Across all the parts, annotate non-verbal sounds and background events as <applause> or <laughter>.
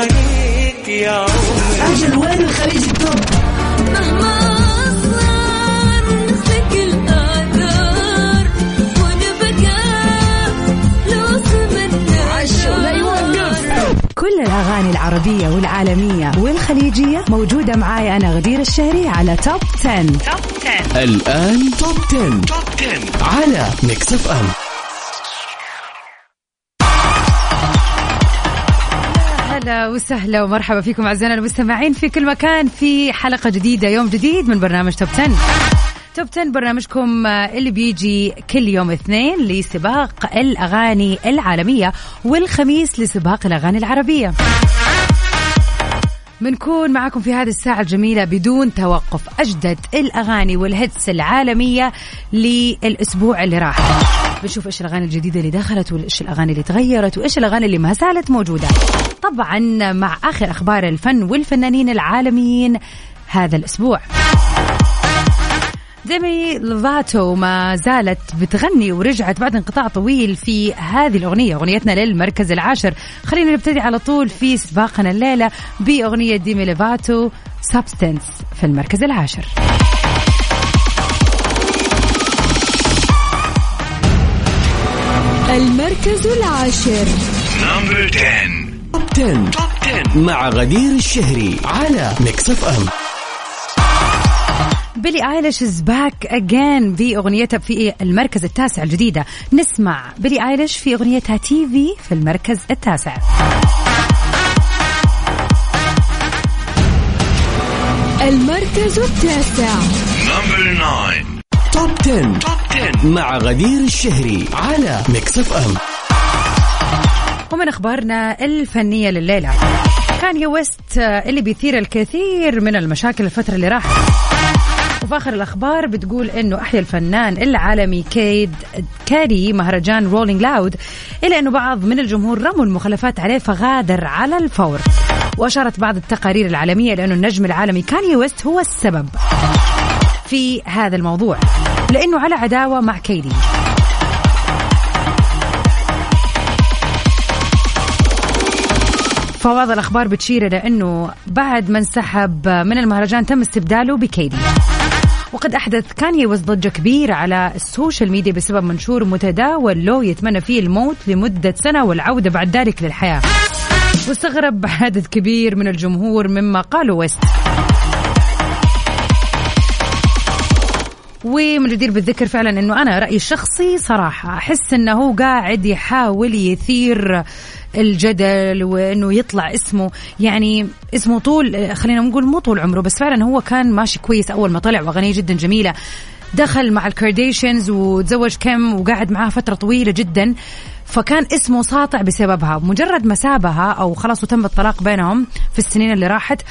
ليك ولعنيك يا عمري أجل وين الخليج التوب مهما كل الأغاني العربية والعالمية والخليجية موجودة معاي أنا غدير الشهري على توب 10. توب 10 الآن توب 10. توب 10 على ميكس اف ام هلا وسهلا ومرحبا فيكم أعزائنا المستمعين في كل مكان في حلقة جديدة. يوم جديد من برنامج Top 10 Top 10 برنامجكم اللي بيجي كل يوم اثنين لسباق الأغاني العالمية والخميس لسباق الأغاني العربية. بنكون معكم في هذه الساعة الجميلة بدون توقف. أجدد الأغاني وال hits العالمية للأسبوع اللي راح. بنشوف إيش الأغاني الجديدة اللي دخلت وإيش الأغاني اللي تغيرت وإيش الأغاني اللي ما زالت موجودة. طبعا مع آخر أخبار الفن والفنانين العالميين هذا الأسبوع. ديمي لوفاتو ما زالت بتغني ورجعت بعد انقطاع طويل في هذه الأغنية. أغنيتنا للمركز العاشر. خلينا نبتدي على طول في سباقنا الليلة بأغنية ديمي لوفاتو Substance في المركز العاشر. المركز العاشر. number 10 Top 10. Top 10 مع غدير الشهري على Mix FM بيلي آيليش is back again باغنيتها في المركز التاسع الجديدة. نسمع بيلي آيليش في أغنيتها TV في المركز التاسع. المركز التاسع. number 9 Top 10. Top 10 مع غدير الشهري على Mix FM. ومن أخبارنا الفنية لليلة. كاني ويست اللي بيثير الكثير من المشاكل الفترة اللي راحت. وفي آخر الأخبار بتقول إنه احيا الفنان العالمي كيد كادي مهرجان Rolling Loud الا إنه بعض من الجمهور رموا المخلفات عليه فغادر على الفور. وأشارت بعض التقارير العالمية لأنه النجم العالمي كاني ويست هو السبب في هذا الموضوع. لأنه على عداوة مع كيدي فبعض الأخبار بتشير إلى أنه بعد ما انسحب من المهرجان تم استبداله بكيدي وقد أحدث كاني ويست ضجة كبيرة على ال social media بسبب منشور متداول له يتمنى فيه الموت لمدة سنة والعودة بعد ذلك للحياة. واستغرب عدد كبير من الجمهور مما قالوا ويست. ومن الجدير بالذكر فعلا إنه أنا رأيي الشخصي صراحة أحس إنه هو قاعد يحاول يثير الجدل وإنه يطلع اسمه. يعني اسمه طول خلينا نقول مو طول عمره بس فعلا هو كان ماشي كويس أول ما طلع واغانيه جدا جميلة. دخل مع الكارديشنز وتزوج كيم وقعد معاها فترة طويلة جدا. فكان اسمه ساطع بسببها. مجرد ما سابها أو خلاص وتم الطلاق بينهم في السنين اللي راحت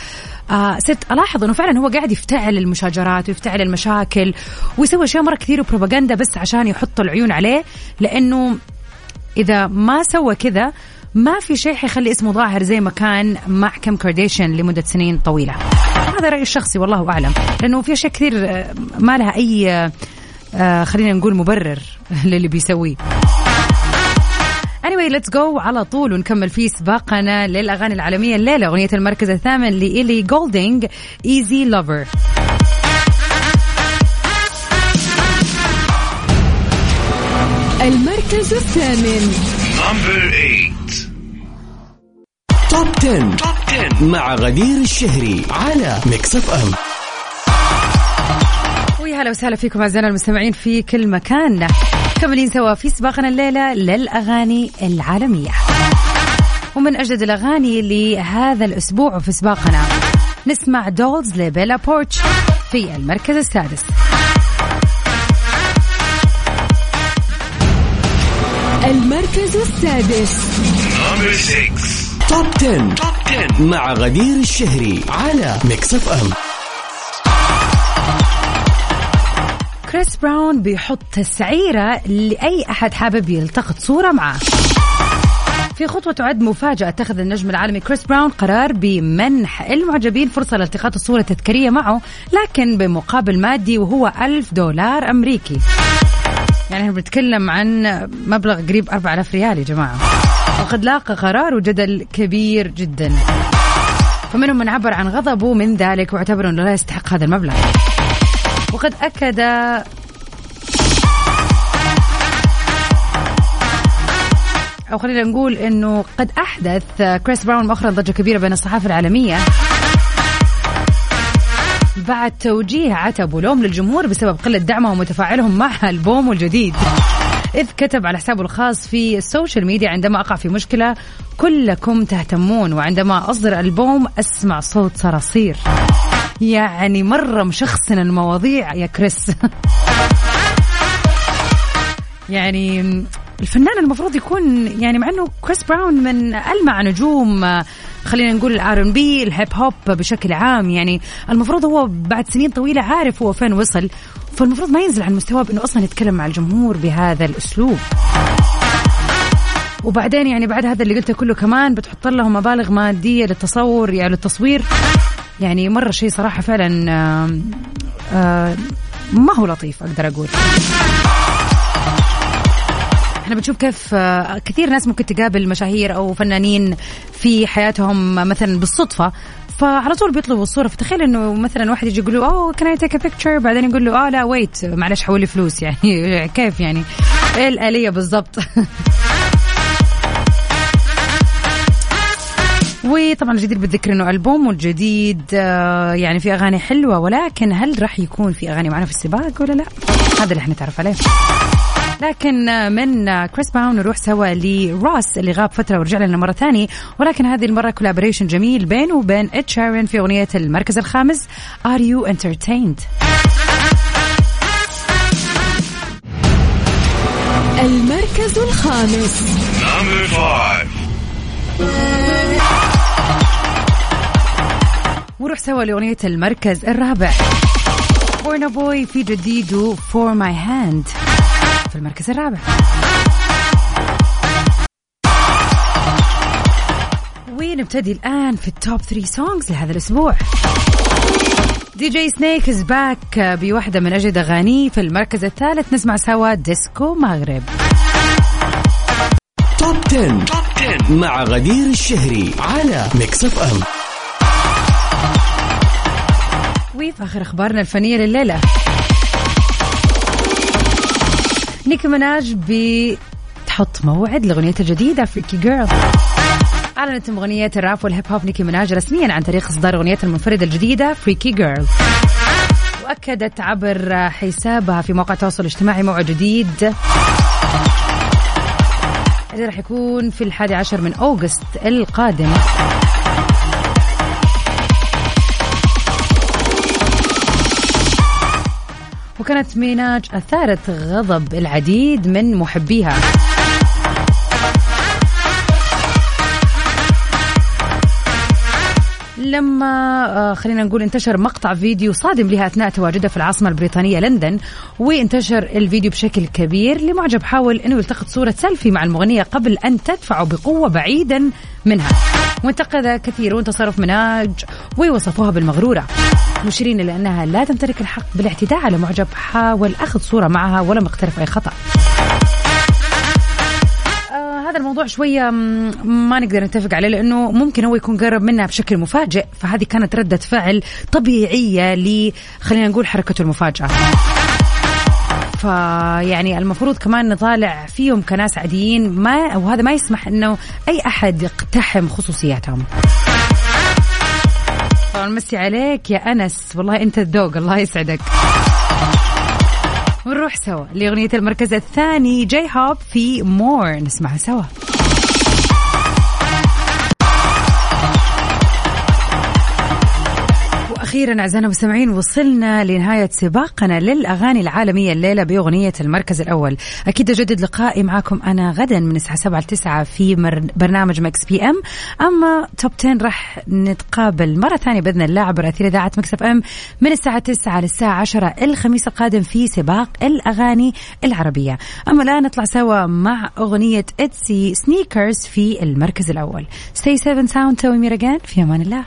آه صرت ألاحظ إنه فعلا هو قاعد يفتعل المشاجرات ويفتعل المشاكل ويسوي أشياء مرة كثير وبروباغندا بس عشان يحطوا العيون عليه لأنه إذا ما سوى كذا ما في شيء حيخلي اسمه ظاهر زي ما كان مع كيم كارديشن لمدة سنين طويلة. هذا رأيي الشخصي والله أعلم. لأنه في أشياء كثير آه، ما لها أي آه، خلينا نقول مبرر <laughs> للي بيسويه. Anyway let's go على طول ونكمل في سباقنا للأغاني العالمية الليلة. أغنية المركز الثامن لإيلي جولدينج Easy Lover. المركز الثامن. number 8 top 10. top 10 مع غدير الشهري على Mix FM ويا هلا وسهلا فيكم أعزائنا المستمعين في كل مكان. مكملين سوا في سباقنا الليلة للأغاني العالمية. ومن أجدد الأغاني لهذا الأسبوع في سباقنا نسمع Dolls لبيلا بورتش في المركز السادس. المركز السادس. number 6 top 10. top 10 مع غدير الشهري على Mix FM كريس براون بيحط تسعيرة لأي أحد حابب يلتقط صورة معه. في خطوة تعد مفاجأة اتخذ النجم العالمي كريس براون قرار بمنح المعجبين فرصة لالتقاط الصورة التذكارية معه لكن بمقابل مادي وهو ألف دولار أمريكي. يعني إحنا بنتكلم عن مبلغ قريب 4000 ريال يا جماعة. وقد لاقى قرار وجدل كبير جدا. فمنهم من عبر عن غضبه من ذلك واعتبر إنه لا يستحق هذا المبلغ. وقد أكد أو خلينا نقول إنه قد أحدث كريس براون مؤخرا ضجة كبيرة بين الصحافة العالمية. بعد توجيه عتب ولوم للجمهور بسبب قلة دعمهم وتفاعلهم مع البوم الجديد. إذ كتب على حسابه الخاص في السوشيال ميديا عندما أقع في مشكلة كلكم تهتمون وعندما أصدر ألبوم أسمع صوت صراصير. يعني مرة مشخصن المواضيع يا كريس. يعني الفنان المفروض يكون يعني مع إنه كريس براون من ألمع نجوم خلينا نقول ال R&B ال hip hop بشكل عام. يعني المفروض هو بعد سنين طويلة عارف هو فين وصل فالمفروض ما ينزل عن مستواه بإنه أصلا يتكلم مع الجمهور بهذا الأسلوب. وبعدين يعني بعد هذا اللي قلته كله كمان بتحط له مبالغ مادية للتصور يعني للتصوير. يعني مرة شيء صراحة فعلا آه، آه، ما هو لطيف أقدر أقول. إحنا بنشوف كيف آه، كثير ناس ممكن تقابل مشاهير أو فنانين في حياتهم مثلا بالصدفة فعلى طول بيطلبوا الصورة. فتخيل إنه مثلا واحد يجي يقول له oh can I take picture بعدين يقول له آه لا wait معلش حولي فلوس يعني. <laughs> كيف يعني؟ إيه الآلية بالضبط؟ <laughs> وطبعا الجدير بالذكر إنه البومه الجديد آه، يعني في أغاني حلوة ولكن هل راح يكون في أغاني معنا في السباق ولا لا؟ هذا اللي نتعرف عليه. لكن من كريس براون نروح سوا لراس اللي غاب فترة ورجع لنا مرة ثانية ولكن هذه المرة collaboration جميل بينه وبين اد شيرين في أغنية المركز الخامس Are You Entertained المركز الخامس ونروح سوا لأغنية المركز الرابع. بورنا بوي في جديده For My Hand في المركز الرابع. ونبتدي الآن في ال top 3 songs لهذا الأسبوع. دي جي سنيك is back بواحدة من أجد أغانيه في المركز الثالث. نسمع سوا ديسكو مغرب top 10. top 10 مع غدير الشهري على Mix FM وفي آخر أخبارنا الفنية لليلة. نيكي مناج بتحط موعد لأغنيتها الجديدة Freaky Girl أعلنت مغنية الراب وال hip hop نيكي مناج رسميا عن طريق إصدار أغنيتها المنفردة الجديدة Freaky Girl وأكدت عبر حسابها في موقع التواصل الاجتماعي موعد جديد. اللي راح يكون في الحادي عشر من August القادم. وكانت ميناج أثارت غضب العديد من محبيها. لما آه، خلينا نقول انتشر مقطع فيديو صادم لها أثناء تواجدها في العاصمة البريطانية لندن وانتشر الفيديو بشكل كبير لمعجب حاول إنه يلتقط صورة سيلفي مع المغنية قبل أن تدفعه بقوة بعيدا منها. وانتقد كثيرون تصرف مناج ووصفوها بالمغرورة. مشيرين إلى أنها لا تمتلك الحق بالاعتداء على معجب حاول أخذ صورة معها ولم اقترف أي خطأ. هذا الموضوع شوية مم، ما نقدر نتفق عليه لأنه ممكن هو يكون قرب منها بشكل مفاجئ فهذه كانت ردة فعل طبيعية ل خلينا نقول حركة المفاجأة. فيعني المفروض كمان نطالع فيهم كناس عاديين ما وهذا ما يسمح إنه أي أحد يقتحم خصوصياتهم. طبعا مسي عليك يا أنس والله أنت الذوق الله يسعدك. ونروح سوا لأغنية المركز الثاني جاي هوب في مور نسمعها سوا. وأخيرا أعزائنا المستمعين وصلنا لنهاية سباقنا للأغاني العالمية الليلة بأغنية المركز الأول. أكيد أجدد لقائي معكم أنا غدا من الساعة 7 ل 9 في. برنامج Mix PM. أما top 10 راح نتقابل مرة ثانية بإذن الله عبر أثير إذاعة Mix FM من الساعة 9 للساعه 10 الخميس القادم في سباق الأغاني العربية. أما الآن نطلع سوا مع أغنية ITZY Sneakers في المركز الأول. stay safe and sound till we meet again في أمان الله.